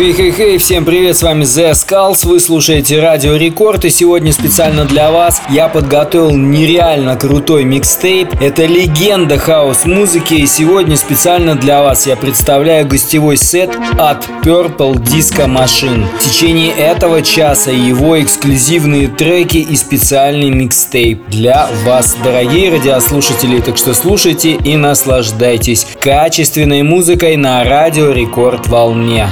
Хей-хей-хей, всем привет, с вами Zeskullz, вы слушаете Радио Рекорд, и сегодня специально для вас я подготовил нереально крутой микстейп. Это легенда хаус-музыки, и сегодня специально для вас я представляю гостевой сет от Purple Disco Machine. В течение этого часа его эксклюзивные треки и специальный микстейп для вас, дорогие радиослушатели, так что слушайте и наслаждайтесь качественной музыкой на Радио Рекорд волне.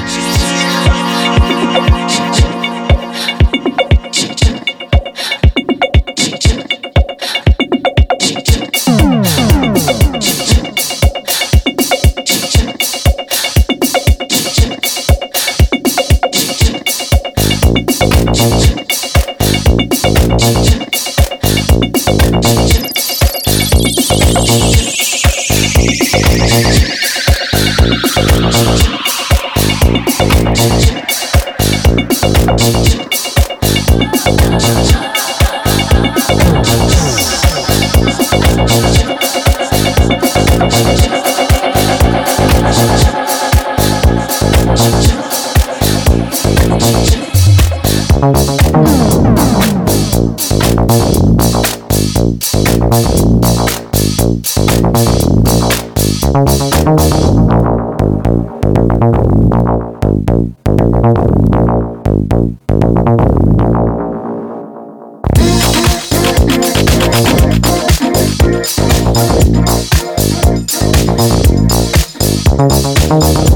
Thank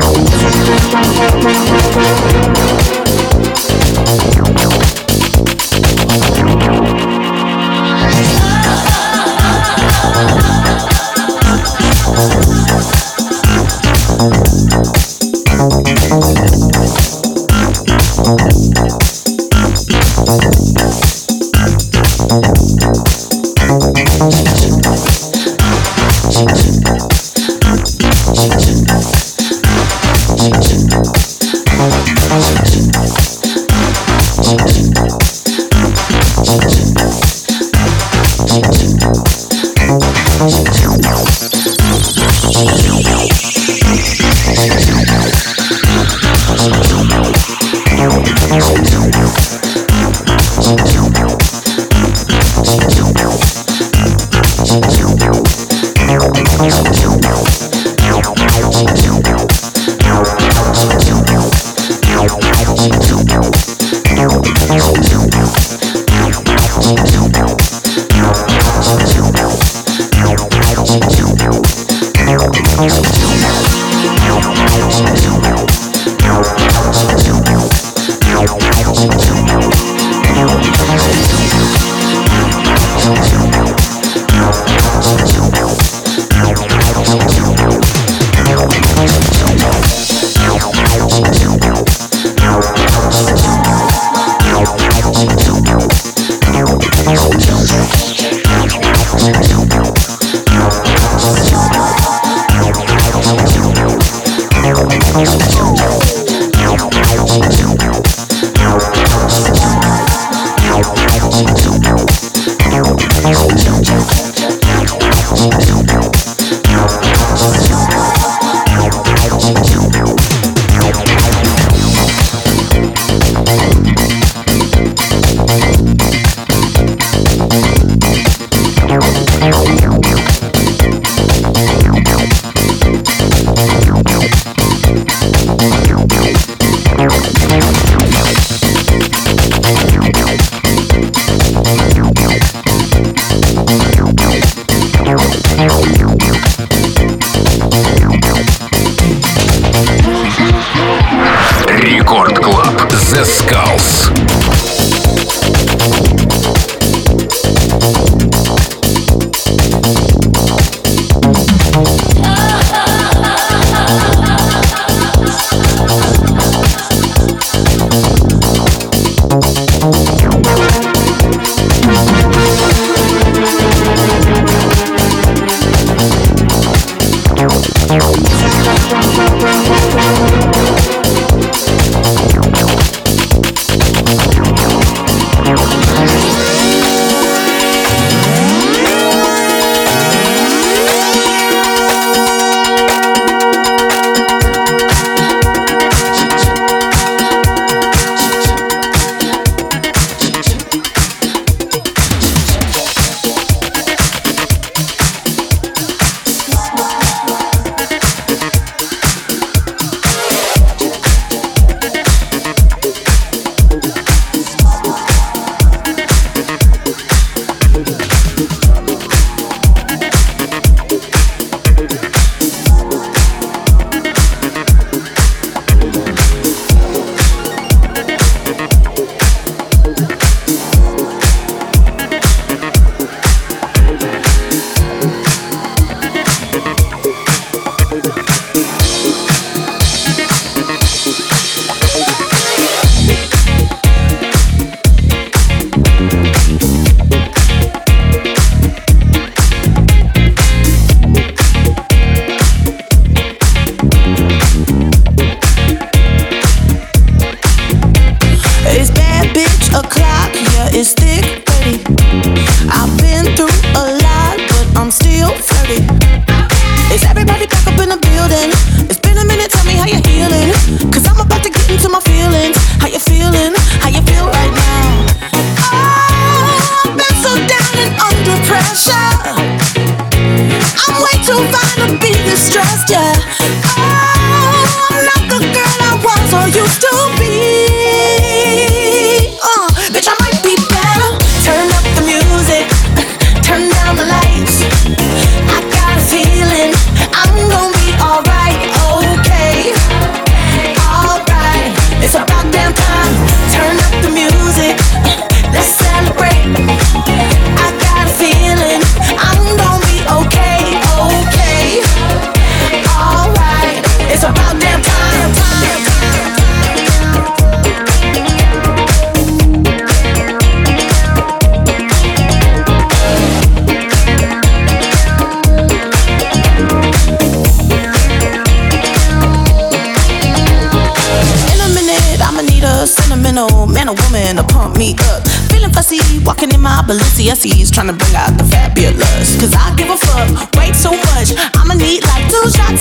Thank you.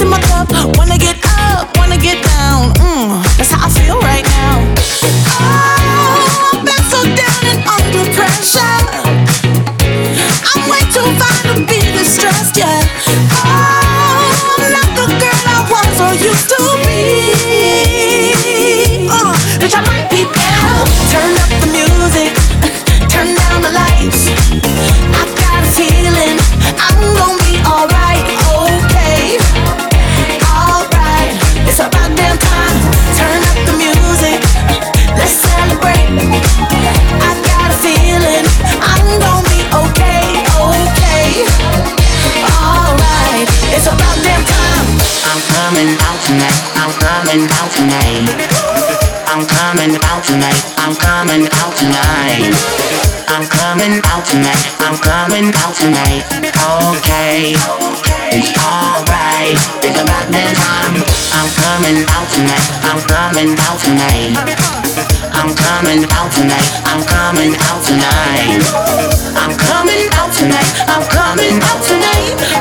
In my cup. Wanna get coming out tonight. I'm coming out tonight. I'm coming out tonight. I'm coming out tonight. I'm coming out tonight. Okay, it's alright. It's about that time. I'm coming out tonight. I'm coming out tonight. I'm coming out tonight. I'm coming out tonight. I'm coming out tonight. I'm coming out tonight.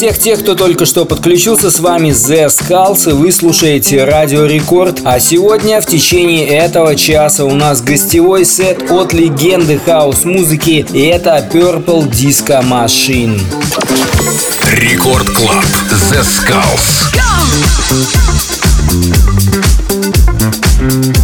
Всех тех, кто только что подключился, с вами Zeskullz, и вы слушаете Радио Рекорд. А сегодня в течение этого часа у нас гостевой сет от легенды хаус-музыки, и это Purple Disco Machine. Record Club. Zeskullz. It's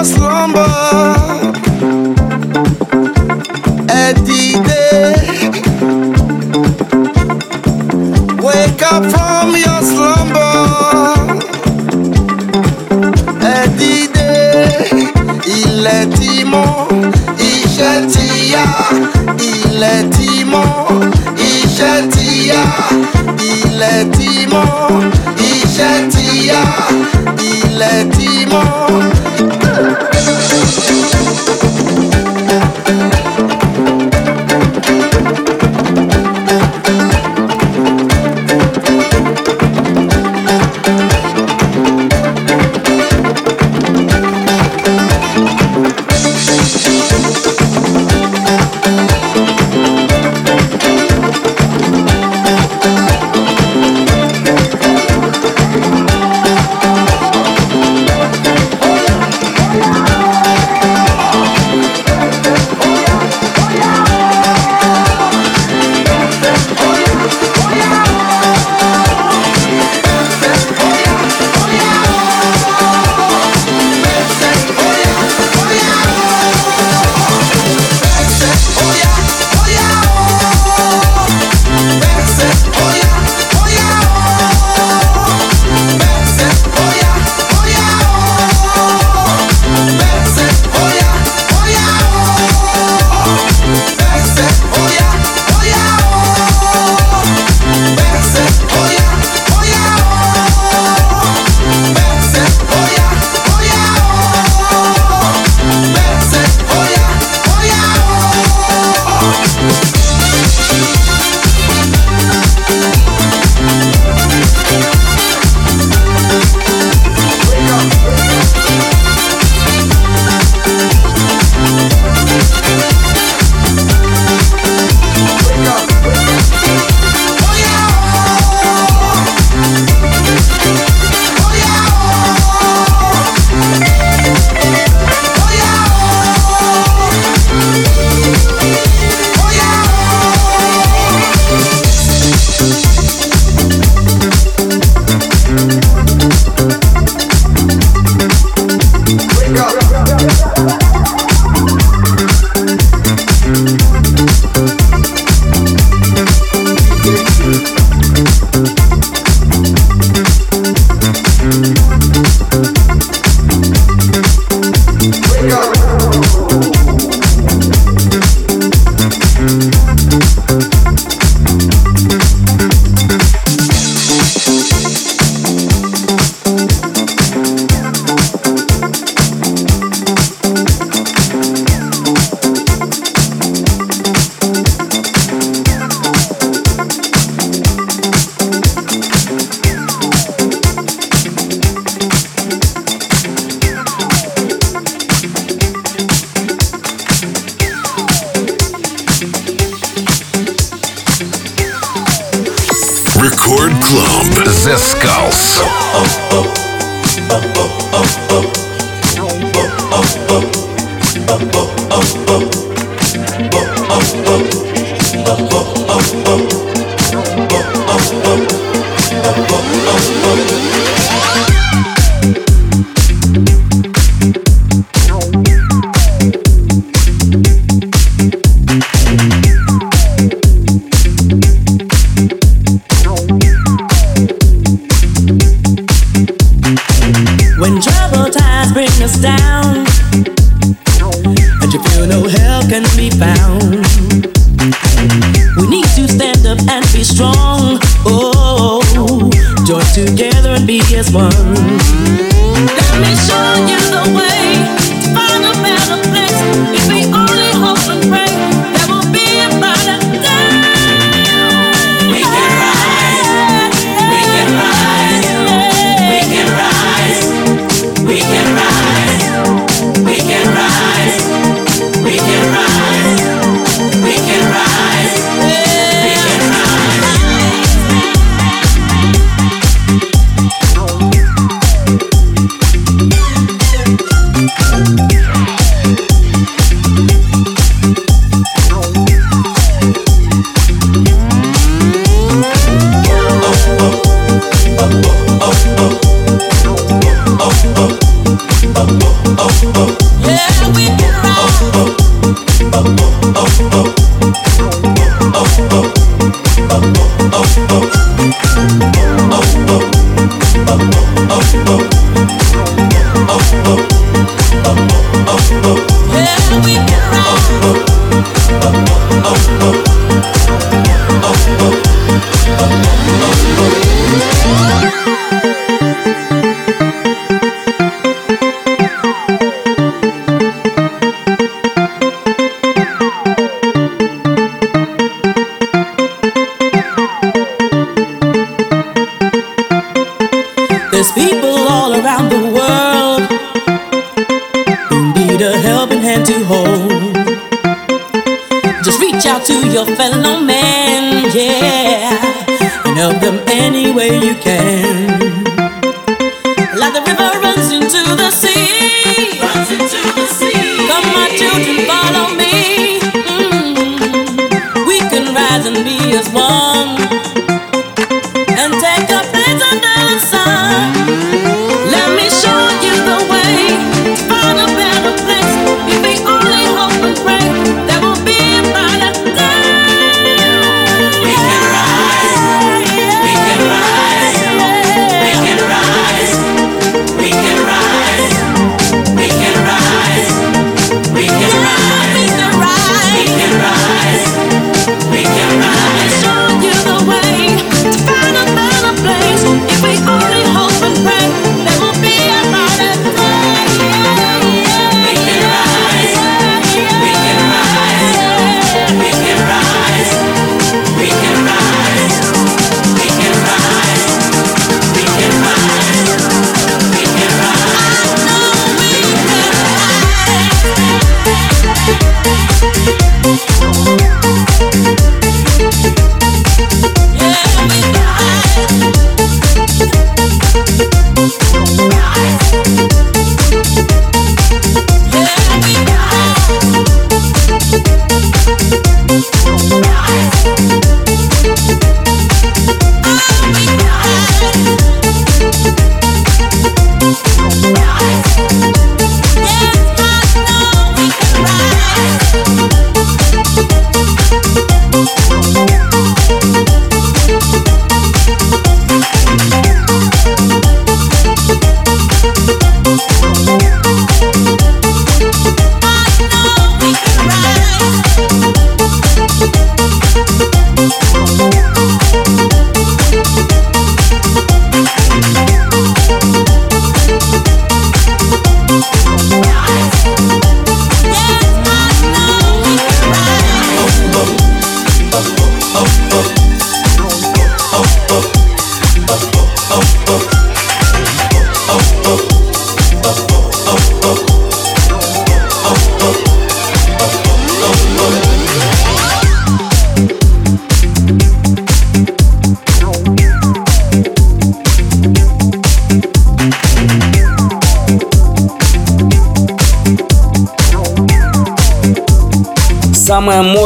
your slumber. Day. Wake up from your slumber. Every day, ilẹ̀ ti mọ́, iṣẹ́ ti yá. Ilẹ̀ ti mọ́, iṣẹ́ ti yá. Ilẹ̀ ti mọ́, iṣẹ́ ti yá. Ilẹ̀ ti mọ́. Thank you.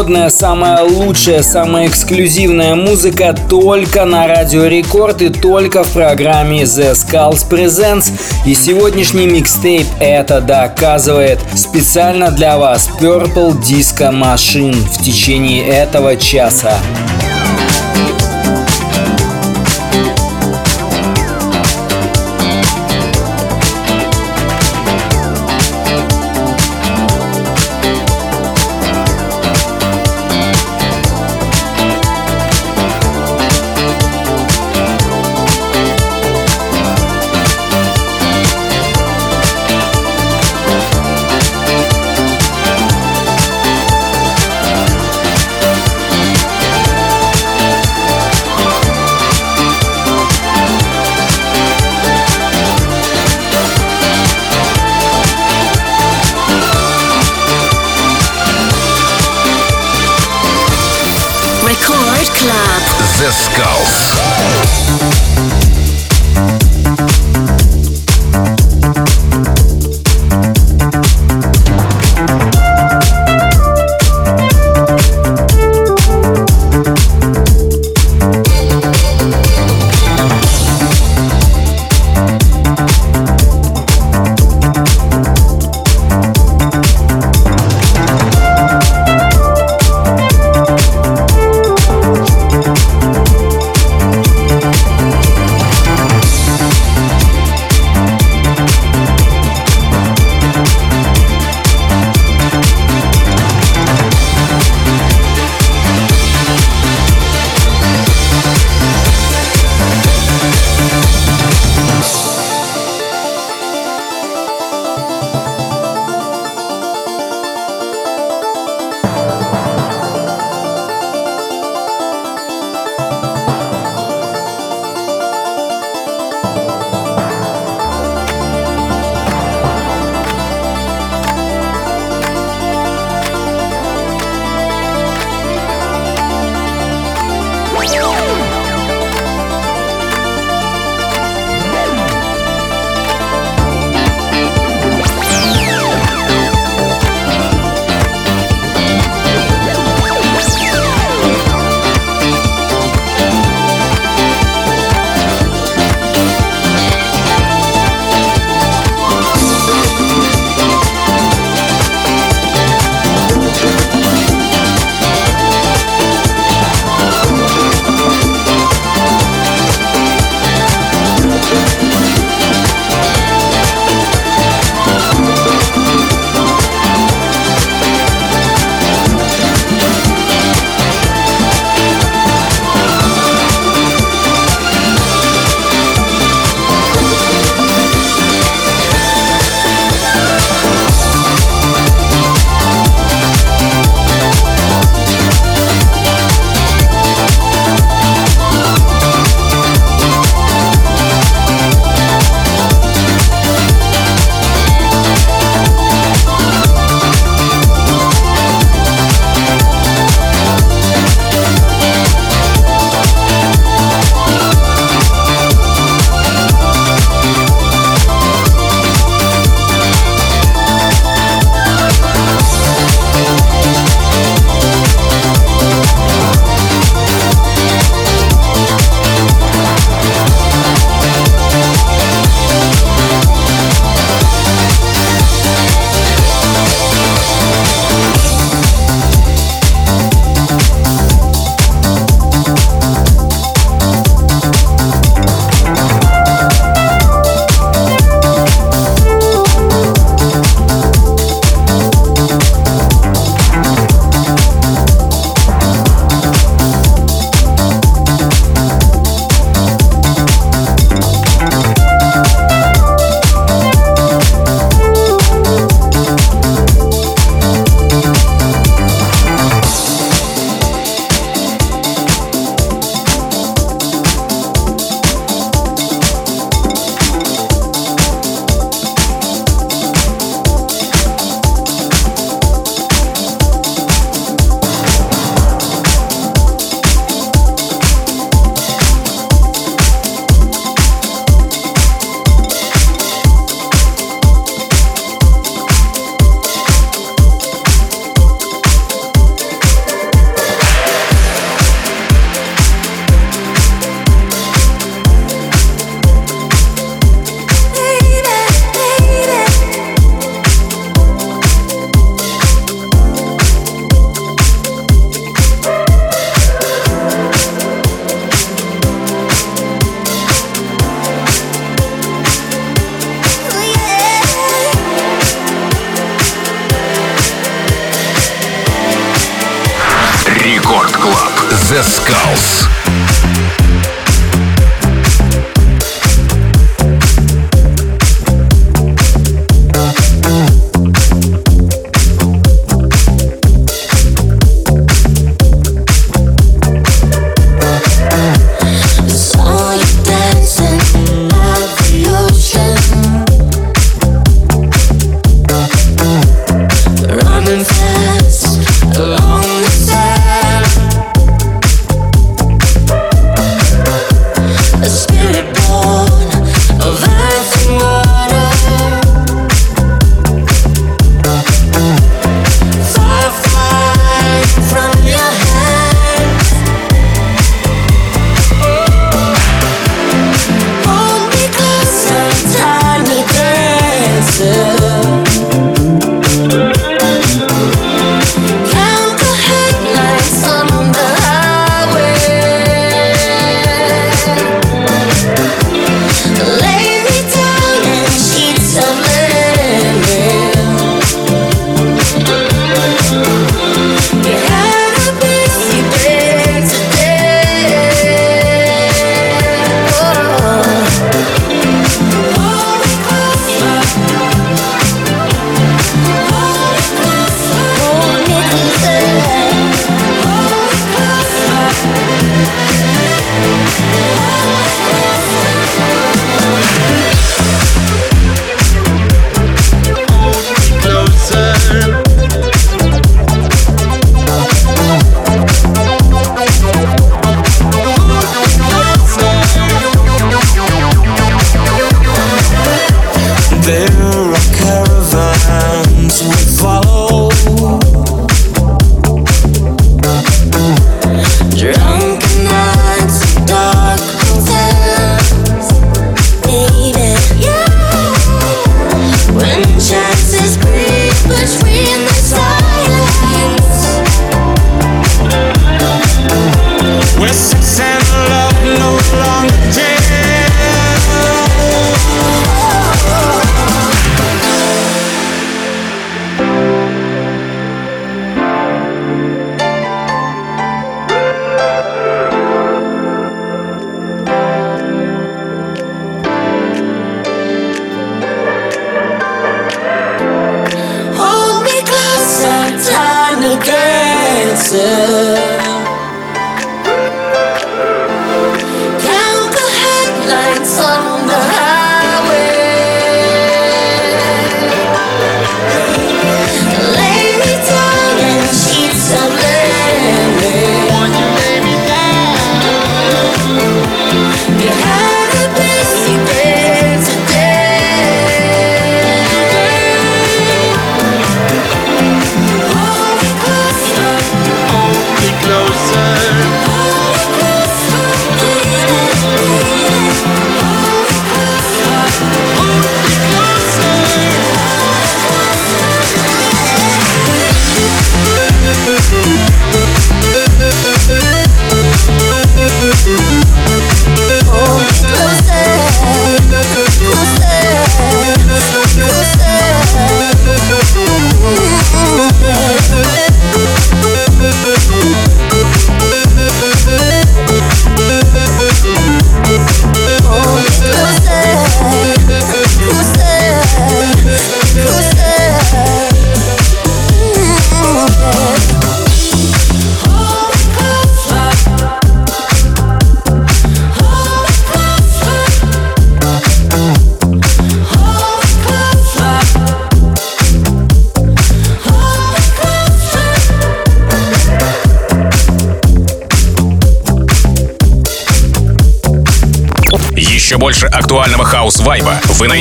Самая модная, самая лучшая, самая эксклюзивная музыка только на Радио Рекорд и только в программе The Skulls Presents. И сегодняшний микстейп это доказывает. Специально для вас Purple Disco Machine в течение этого часа. Паскал.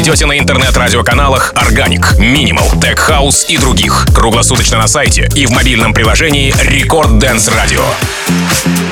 Найдете на интернет-радиоканалах Organic, Minimal, Tech House и других. Круглосуточно на сайте и в мобильном приложении Record Dance Radio.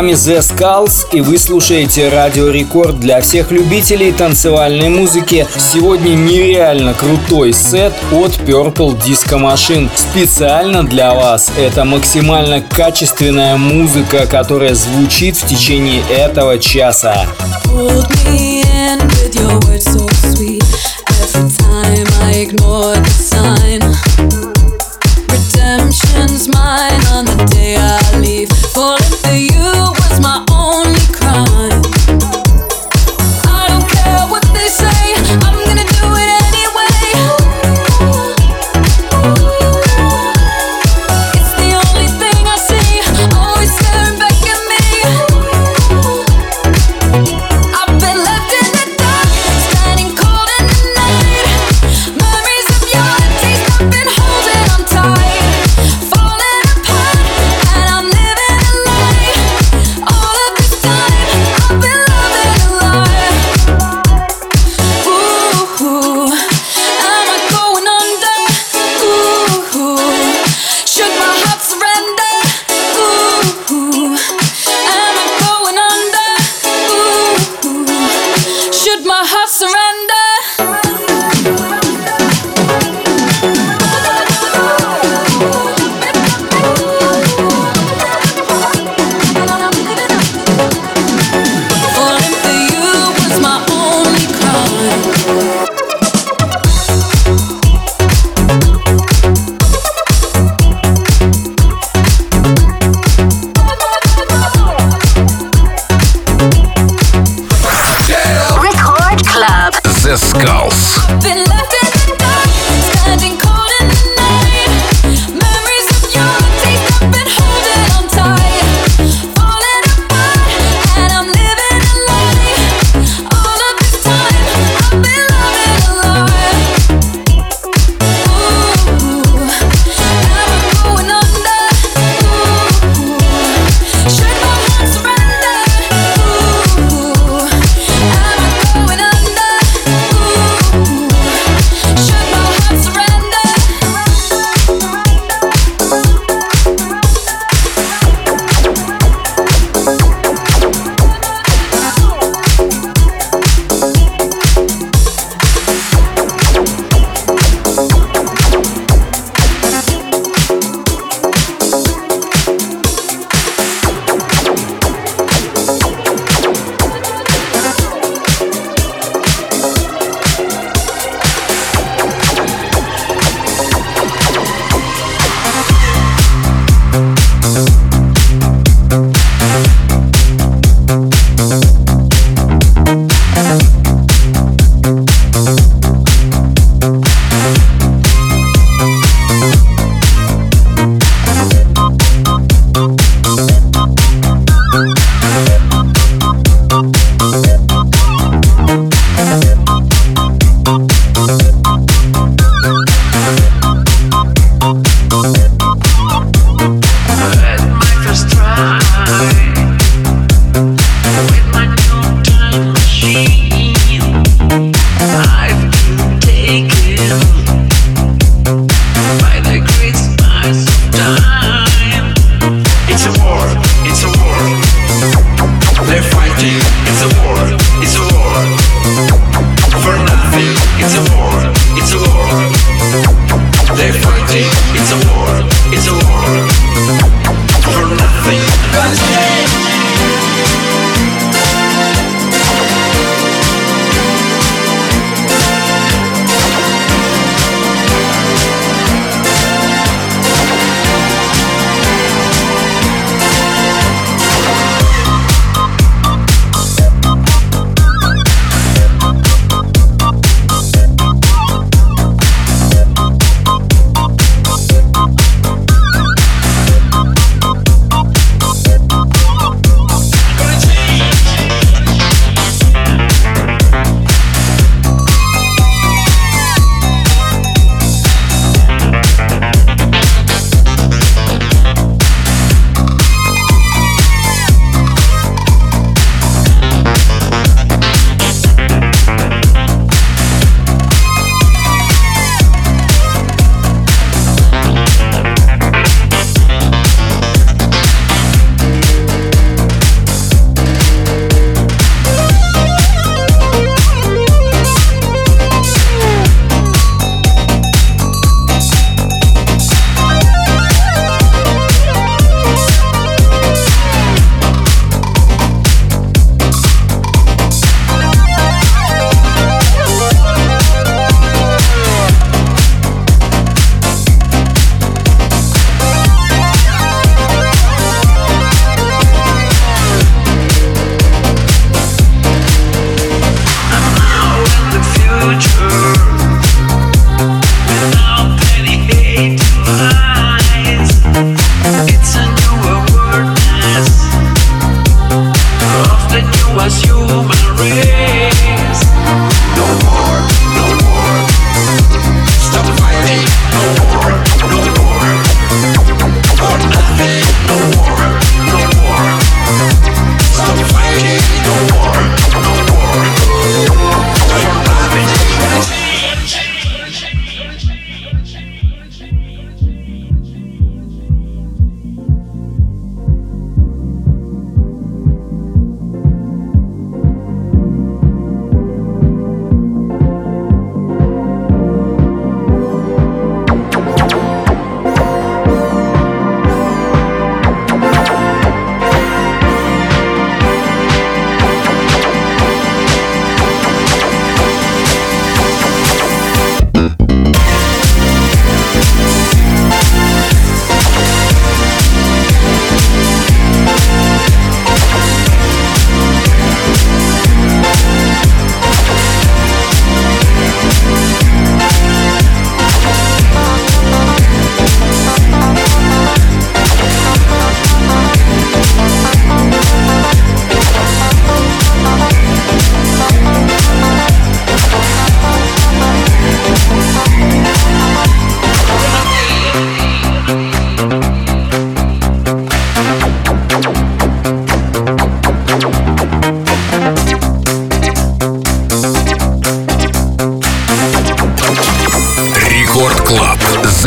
вами The Skulls и вы слушаете Радио Рекорд для всех любителей танцевальной музыки. Сегодня нереально крутой сет от Purple Disco Machine. Специально для вас это максимально качественная музыка, которая звучит в течение этого часа. Every time I ignore the sign.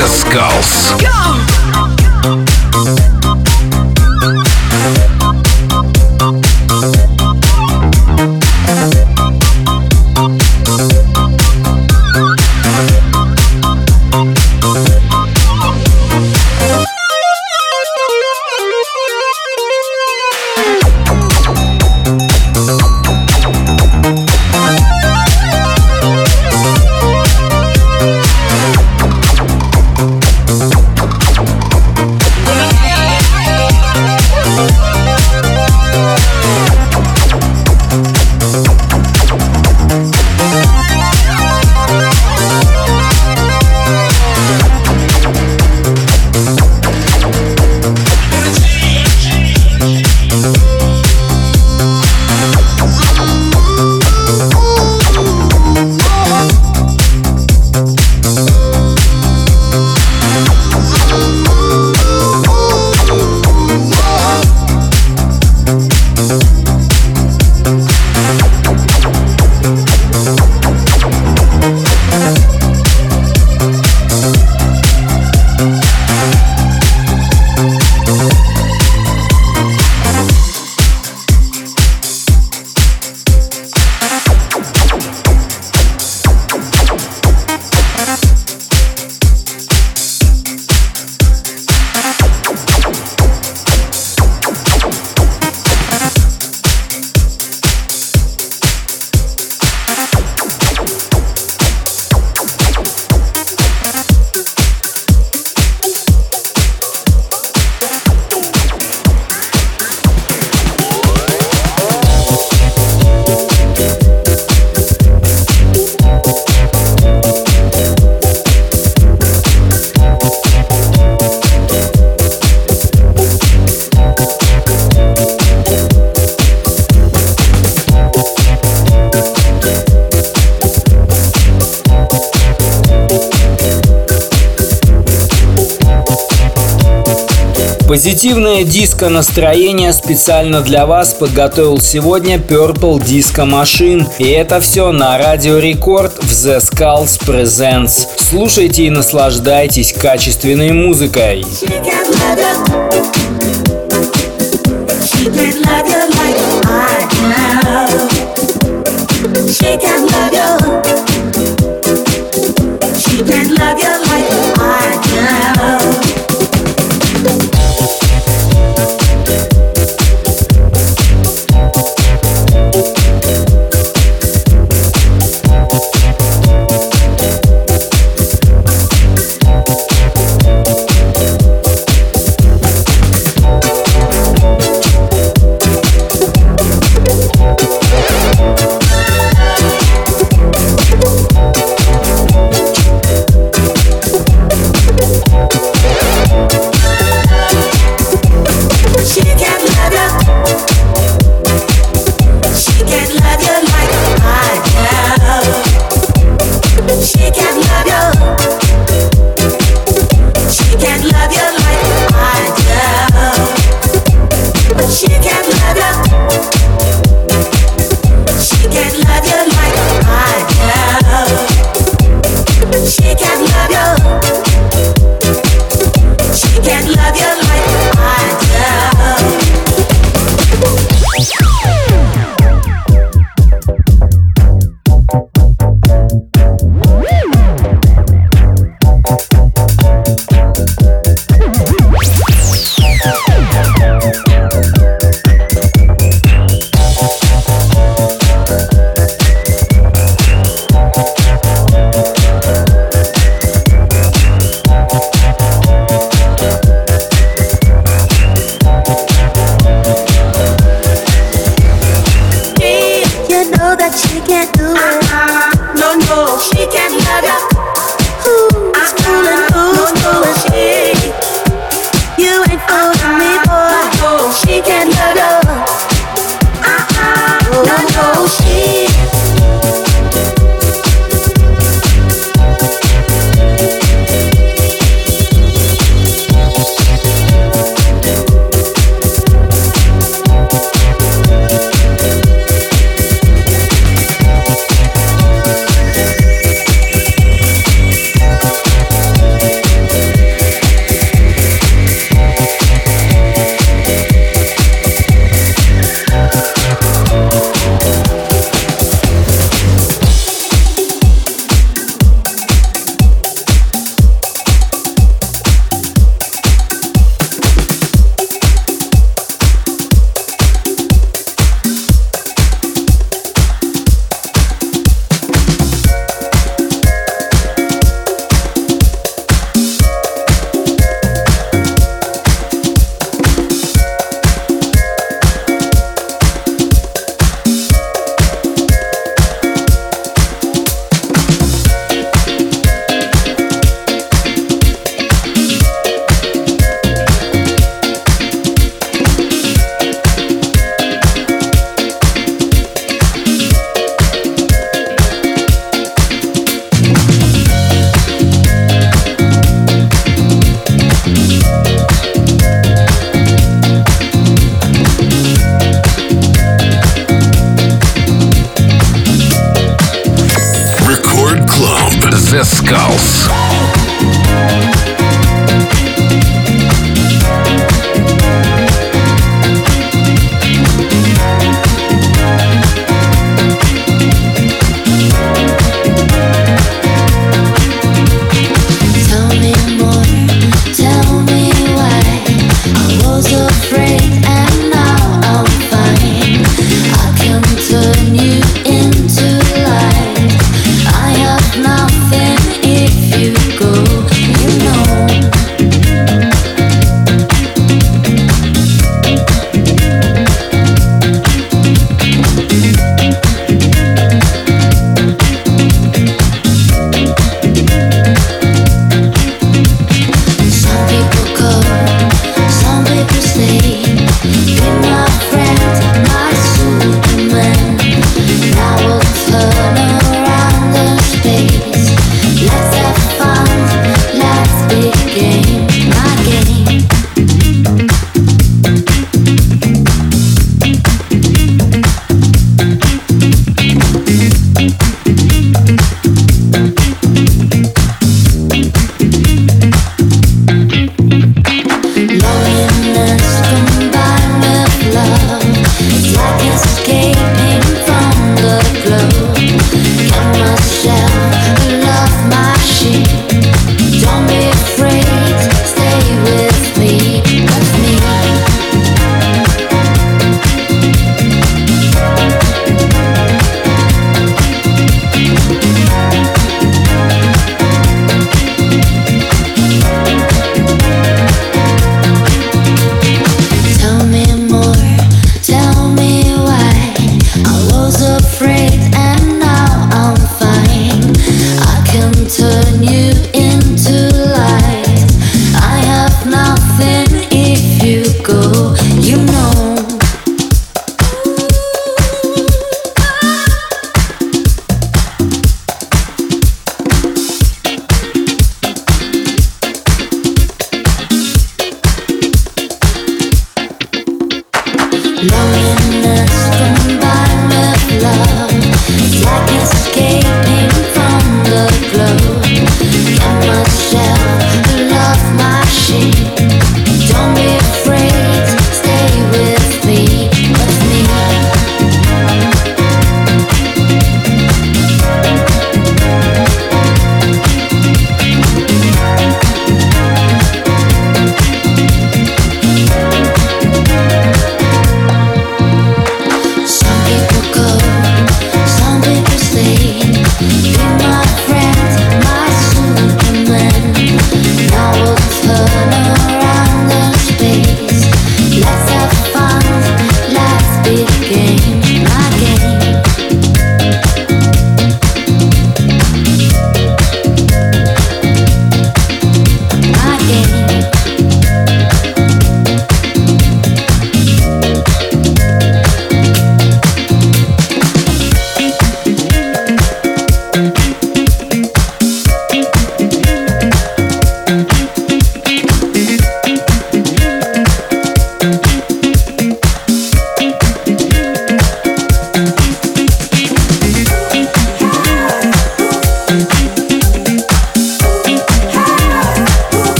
The Skulls. Go! Альтернативное диско-настроение специально для вас подготовил сегодня Purple Disco Machine. И это все на Радио Рекорд в The Skulls Presents. Слушайте и наслаждайтесь качественной музыкой. She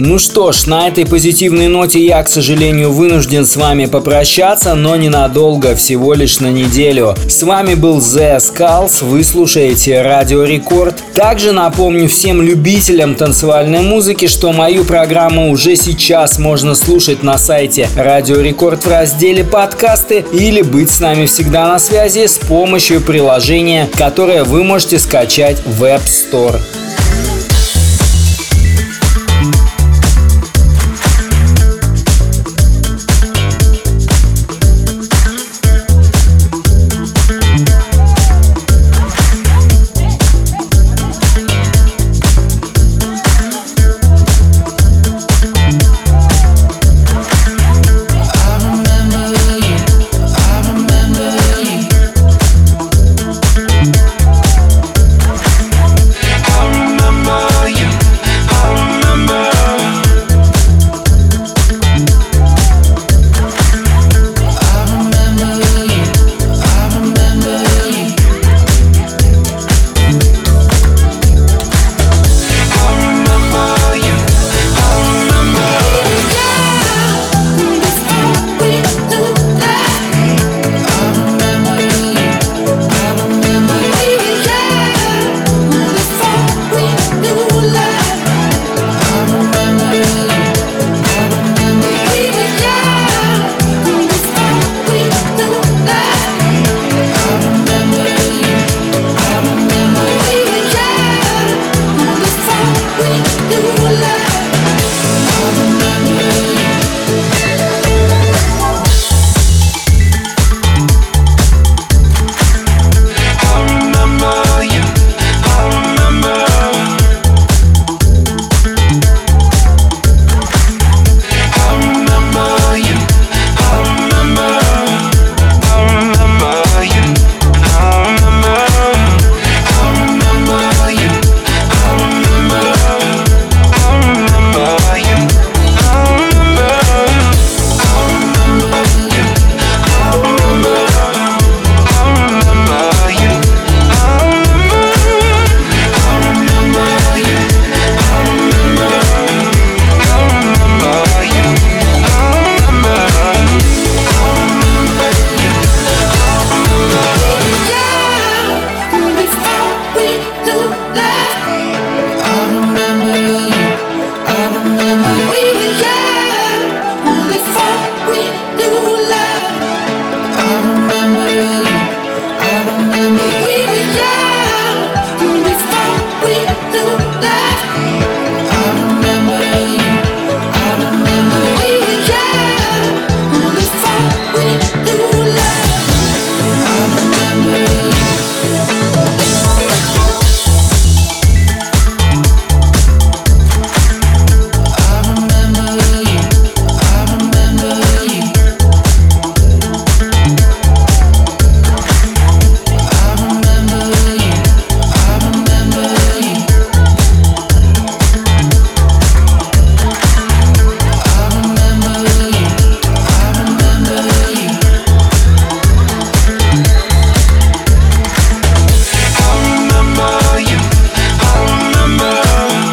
Ну что ж, на этой позитивной ноте я, к сожалению, вынужден с вами попрощаться, но ненадолго, всего лишь на неделю. С вами был The Skulls, вы слушаете Радио Рекорд. Также напомню всем любителям танцевальной музыки, что мою программу уже сейчас можно слушать на сайте Радио Рекорд в разделе подкасты или быть с нами всегда на связи с помощью приложения, которое вы можете скачать в App Store.